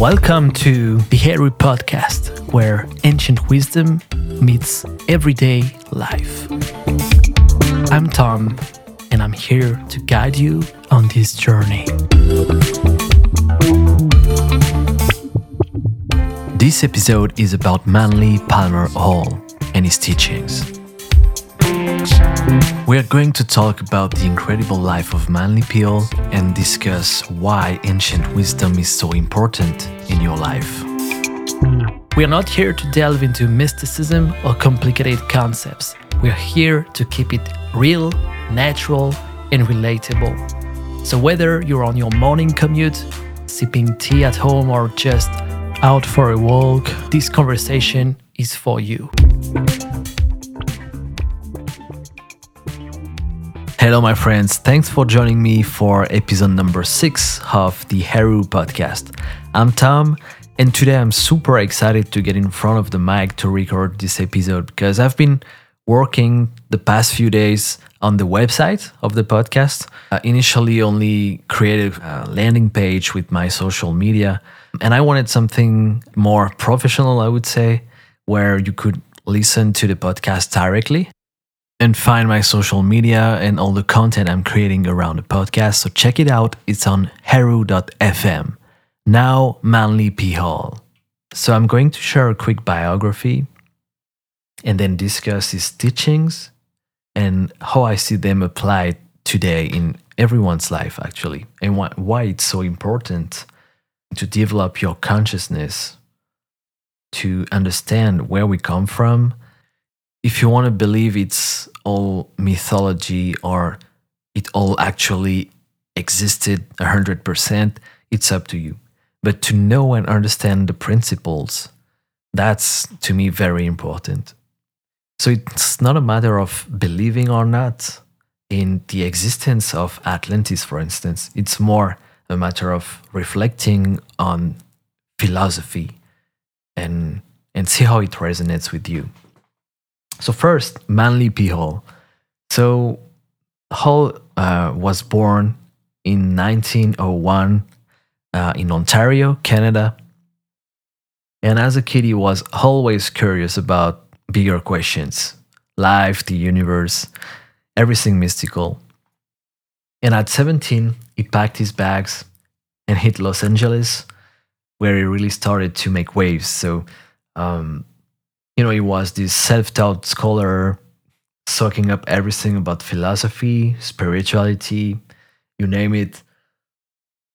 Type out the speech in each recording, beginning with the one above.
Welcome to the Heru Podcast, where ancient wisdom meets everyday life. I'm Tom, and I'm here to guide you on this journey. This episode is about Manly Palmer Hall and his teachings. We are going to talk about the incredible life of Manly P. Hall and discuss why ancient wisdom is so important in your life. We are not here to delve into mysticism or complicated concepts. We are here to keep it real, natural, and relatable. So, whether you're on your morning commute, sipping tea at home, or just out for a walk, this conversation is for you. Hello, my friends. Thanks for joining me for episode number six of the Heru podcast. I'm Tom, and today I'm super excited to get in front of the mic to record this episode because I've been working the past few days on the website of the podcast. Uh, initially, only created a landing page with my social media, and I wanted something more professional, I would say, where you could listen to the podcast directly and find my social media and all the content I'm creating around the podcast. So check it out. It's on heru.fm. Now Manly P Hall. So I'm going to share a quick biography and then discuss his teachings and how I see them applied today in everyone's life actually and why, why it's so important to develop your consciousness to understand where we come from if you want to believe it's all mythology or it all actually existed 100%, it's up to you. But to know and understand the principles, that's to me very important. So it's not a matter of believing or not in the existence of Atlantis, for instance. It's more a matter of reflecting on philosophy and, and see how it resonates with you. So first, Manly P. Hall. So Hall uh, was born in 1901 uh, in Ontario, Canada. And as a kid, he was always curious about bigger questions life, the universe, everything mystical. And at 17, he packed his bags and hit Los Angeles, where he really started to make waves. So um, you know, he was this self taught scholar, soaking up everything about philosophy, spirituality, you name it.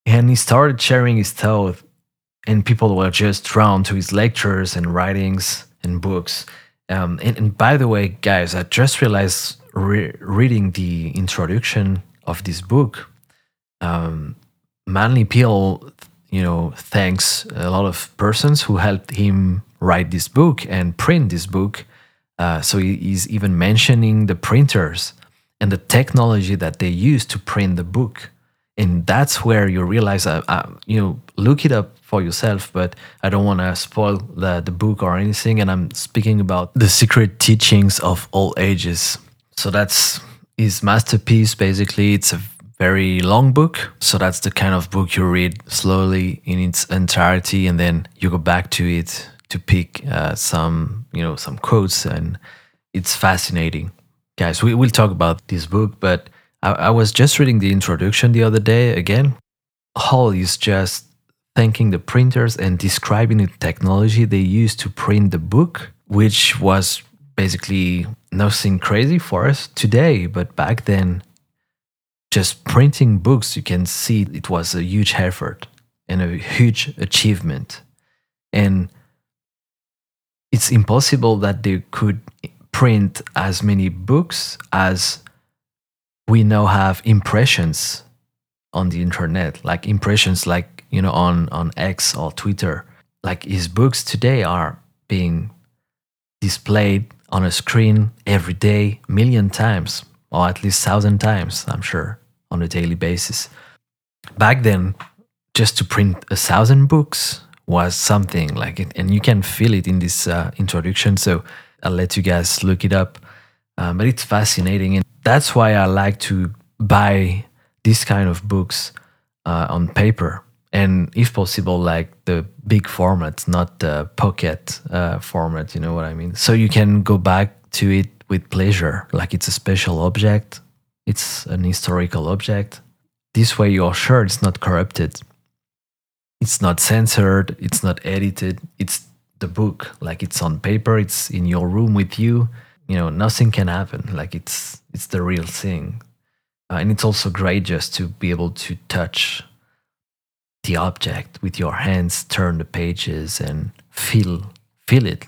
And he started sharing his thought, and people were just drawn to his lectures and writings and books. Um, and, and, by the way, guys, I just realized re- reading the introduction of this book, um, Manly P. Hall, you know, thanks a lot of persons who helped him write this book and print this book. Uh, so he's even mentioning the printers and the technology that they use to print the book. And that's where you realize, uh, uh, you know, look it up for yourself. But I don't want to spoil the, the book or anything. And I'm speaking about the secret teachings of all ages. So that's his masterpiece. Basically, it's a very long book. So that's the kind of book you read slowly in its entirety, and then you go back to it to pick uh, some, you know, some quotes, and it's fascinating, guys. We will talk about this book, but I, I was just reading the introduction the other day again. Hall is just thanking the printers and describing the technology they used to print the book, which was basically nothing crazy for us today, but back then, just printing books, you can see it was a huge effort and a huge achievement. And it's impossible that they could print as many books as we now have impressions on the internet like impressions like you know on on x or twitter like his books today are being displayed on a screen every day million times or at least thousand times i'm sure on a daily basis back then just to print a thousand books was something like it, and you can feel it in this uh, introduction. So I'll let you guys look it up. Um, but it's fascinating, and that's why I like to buy this kind of books uh, on paper and if possible like the big format not the pocket uh, format you know what i mean so you can go back to it with pleasure like it's a special object it's an historical object. This way you're sure it's not corrupted. It's not censored. It's not edited. It's the book. Like it's on paper. It's in your room with you. You know nothing can happen. Like it's it's the real thing. Uh, and it's also great just to be able to touch the object with your hands, turn the pages, and feel feel it.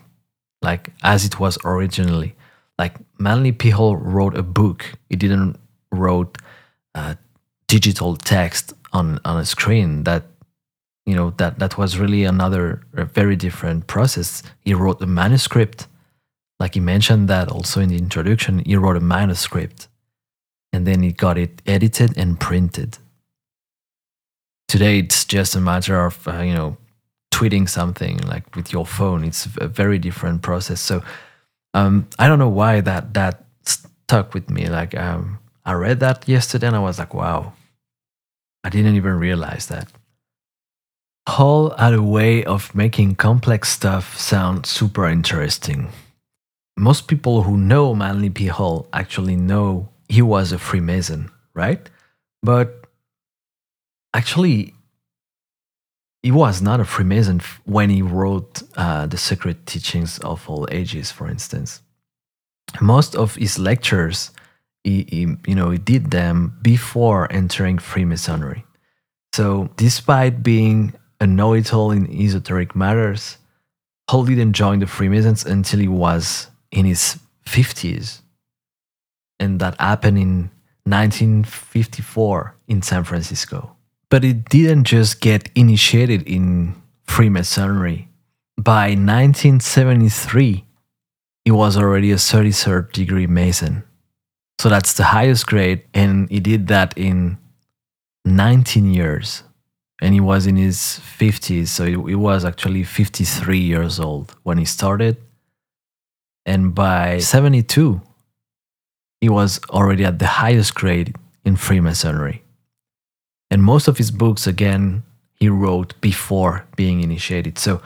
Like as it was originally. Like Manly P. Hall wrote a book. He didn't wrote uh, digital text on on a screen. That you know that that was really another very different process. He wrote a manuscript. Like he mentioned that also in the introduction, he wrote a manuscript and then he got it edited and printed today it's just a matter of uh, you know tweeting something like with your phone it's a very different process so um, i don't know why that that stuck with me like um, i read that yesterday and i was like wow. I didn't even realize that. Hall had a way of making complex stuff sound super interesting. Most people who know manly p. Hall actually know he was a freemason right? But actually he was not a Freemason when he wrote uh, the Secret Teachings of All Ages, for instance. Most of his lectures, he, he, you know, he did them before entering Freemasonry. So, despite being a know-it-all in esoteric matters, Hall didn't join the Freemasons until he was in his 50s. And that happened in 1954 in San Francisco. But he didn't just get initiated in Freemasonry. By 1973, he was already a 33rd degree Mason. So that's the highest grade, and he did that in 19 years. And he was in his 50s, so he was actually 53 years old when he started. And by 72, he was already at the highest grade in Freemasonry. And most of his books, again, he wrote before being initiated. So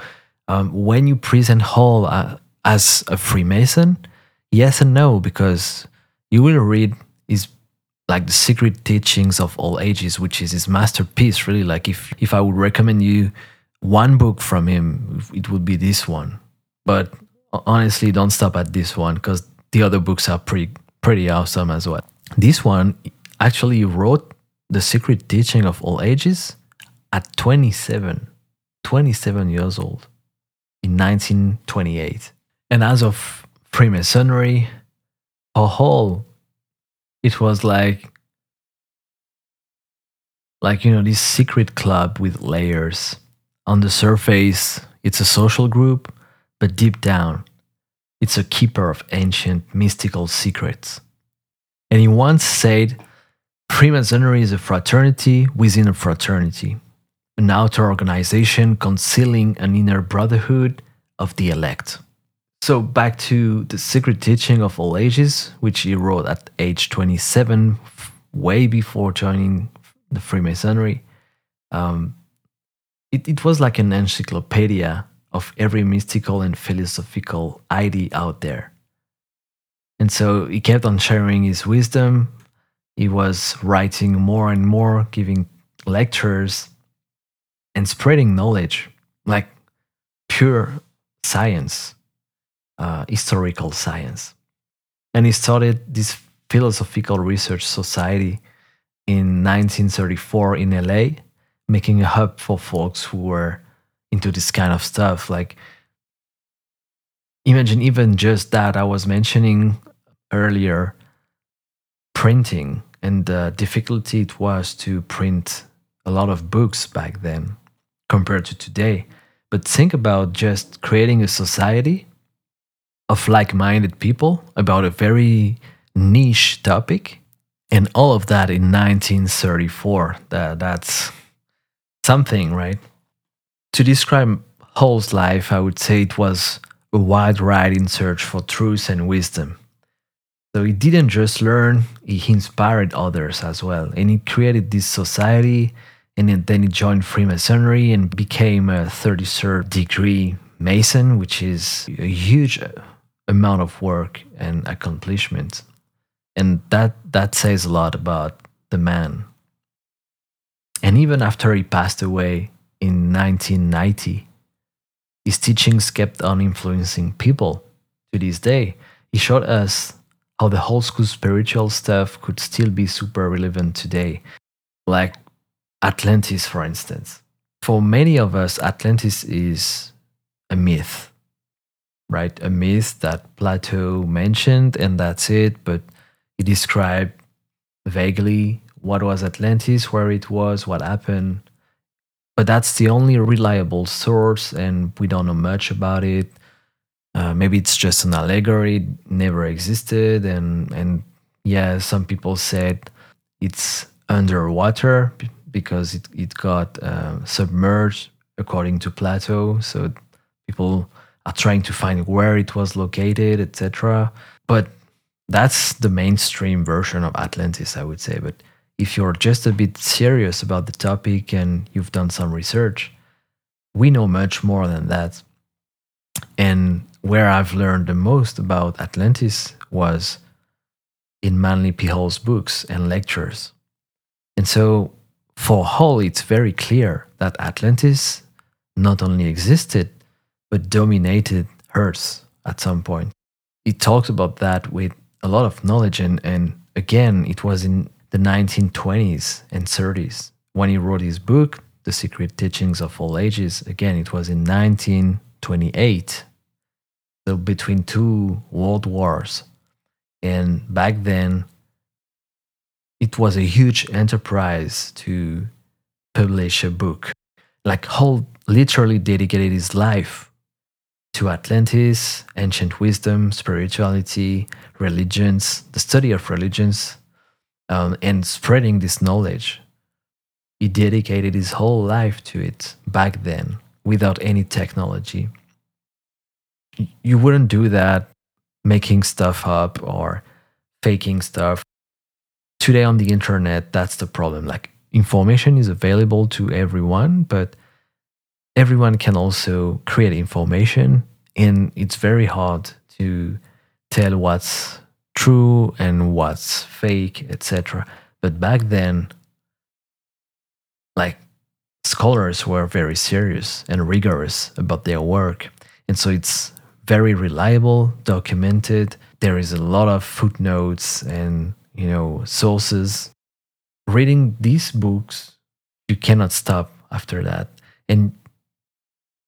um, when you present Hall uh, as a Freemason, yes and no, because you will read is like the secret teachings of all ages, which is his masterpiece. Really, like if if I would recommend you one book from him, it would be this one. But honestly, don't stop at this one because the other books are pretty pretty awesome as well. This one actually wrote the secret teaching of all ages at 27, 27 years old in 1928. And as of Freemasonry, a whole, it was like, like, you know, this secret club with layers. On the surface, it's a social group, but deep down, it's a keeper of ancient mystical secrets. And he once said Freemasonry is a fraternity within a fraternity, an outer organization concealing an inner brotherhood of the elect. So, back to the secret teaching of all ages, which he wrote at age 27, way before joining the Freemasonry. Um, it, it was like an encyclopedia of every mystical and philosophical idea out there. And so he kept on sharing his wisdom he was writing more and more, giving lectures and spreading knowledge, like pure science, uh, historical science. And he started this philosophical research society in 1934 in LA, making a hub for folks who were into this kind of stuff. Like, imagine even just that I was mentioning earlier printing and the difficulty it was to print a lot of books back then compared to today. But think about just creating a society of like minded people about a very niche topic. And all of that in 1934. That, that's something, right? To describe Hall's life, I would say it was a wide ride in search for truth and wisdom. So he didn't just learn, he inspired others as well. And he created this society and then he joined Freemasonry and became a 33rd degree Mason, which is a huge amount of work and accomplishment. And that, that says a lot about the man. And even after he passed away in 1990, his teachings kept on influencing people to this day. He showed us how the whole school spiritual stuff could still be super relevant today. Like Atlantis, for instance. For many of us, Atlantis is a myth, right? A myth that Plato mentioned, and that's it. But he described vaguely what was Atlantis, where it was, what happened. But that's the only reliable source, and we don't know much about it. Uh, maybe it's just an allegory, never existed, and and yeah, some people said it's underwater because it, it got uh, submerged according to Plato. So people are trying to find where it was located, etc. But that's the mainstream version of Atlantis, I would say. But if you're just a bit serious about the topic and you've done some research, we know much more than that. And where I've learned the most about Atlantis was in Manly P. Hall's books and lectures. And so for Hall, it's very clear that Atlantis not only existed, but dominated Earth at some point. He talks about that with a lot of knowledge, and, and again, it was in the 1920s and 30s when he wrote his book, The Secret Teachings of All Ages. Again, it was in 1928, so between two world wars. And back then, it was a huge enterprise to publish a book. Like Hall literally dedicated his life to Atlantis, ancient wisdom, spirituality, religions, the study of religions, um, and spreading this knowledge. He dedicated his whole life to it back then without any technology. You wouldn't do that making stuff up or faking stuff today on the internet, that's the problem. Like information is available to everyone, but everyone can also create information, and it's very hard to tell what's true and what's fake, etc. But back then, like scholars were very serious and rigorous about their work. And so it's very reliable, documented. There is a lot of footnotes and you know, sources. Reading these books, you cannot stop after that. And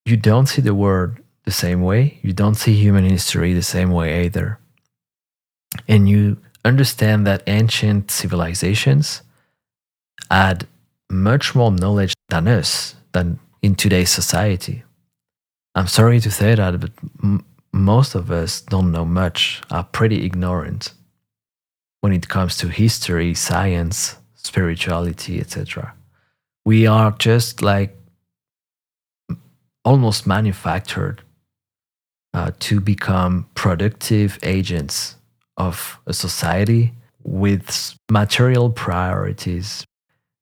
you don't see the world the same way. You don't see human history the same way either. And you understand that ancient civilizations had much more knowledge than us, than in today's society. I'm sorry to say that, but m- most of us don't know much, are pretty ignorant when it comes to history, science, spirituality, etc. We are just like almost manufactured uh, to become productive agents of a society with material priorities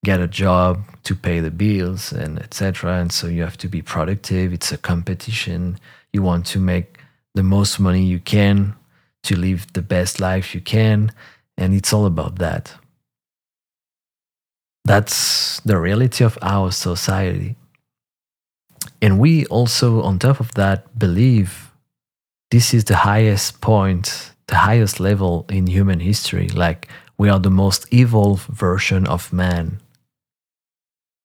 get a job to pay the bills and etc and so you have to be productive it's a competition you want to make the most money you can to live the best life you can and it's all about that. That's the reality of our society. And we also, on top of that, believe this is the highest point, the highest level in human history. Like we are the most evolved version of man.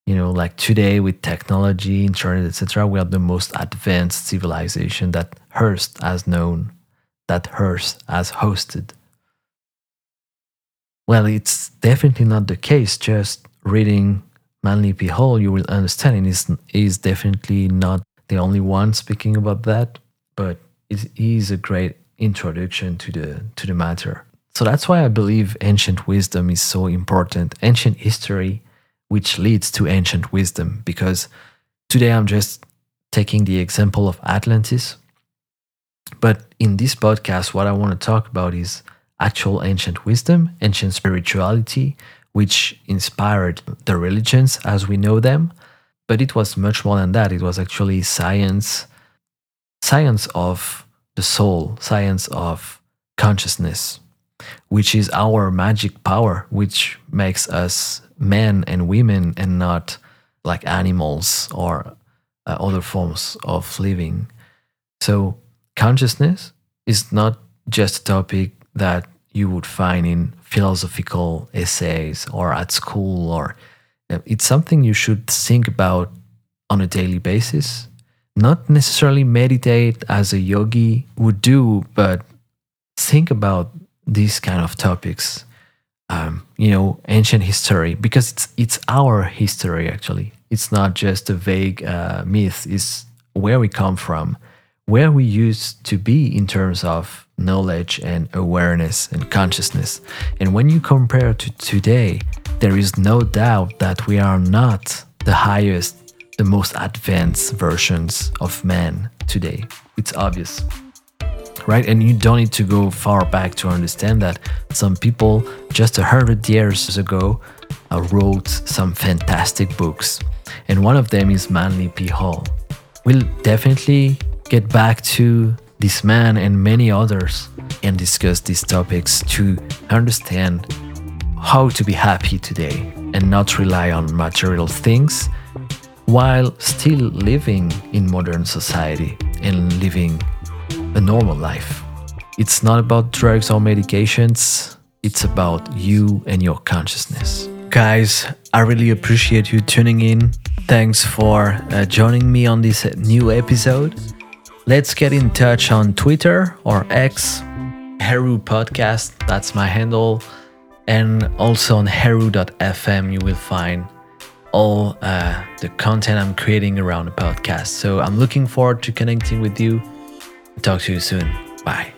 You know, like today with technology, internet, etc., we are the most advanced civilization that Earth has known, that Earth has hosted. Well, it's definitely not the case. Just reading Manly P. Hall, you will understand, and is is definitely not the only one speaking about that, but it is a great introduction to the to the matter. So that's why I believe ancient wisdom is so important. Ancient history, which leads to ancient wisdom, because today I'm just taking the example of Atlantis. But in this podcast, what I want to talk about is actual ancient wisdom, ancient spirituality, which inspired the religions as we know them. But it was much more than that. It was actually science, science of the soul, science of consciousness, which is our magic power, which makes us men and women and not like animals or uh, other forms of living. So, consciousness is not just a topic that you would find in philosophical essays or at school, or uh, it's something you should think about on a daily basis. Not necessarily meditate as a yogi would do, but think about these kind of topics. Um, you know, ancient history, because it's it's our history actually. It's not just a vague uh, myth. It's where we come from, where we used to be in terms of knowledge and awareness and consciousness. And when you compare to today, there is no doubt that we are not the highest, the most advanced versions of man today. It's obvious. Right? And you don't need to go far back to understand that some people just a hundred years ago uh, wrote some fantastic books. And one of them is Manly P. Hall. We'll definitely get back to this man and many others and discuss these topics to understand how to be happy today and not rely on material things while still living in modern society and living a normal life. It's not about drugs or medications, it's about you and your consciousness. Guys, I really appreciate you tuning in. Thanks for uh, joining me on this new episode. Let's get in touch on Twitter or X, Heru Podcast, that's my handle. And also on heru.fm, you will find all uh, the content I'm creating around the podcast. So I'm looking forward to connecting with you. Talk to you soon. Bye.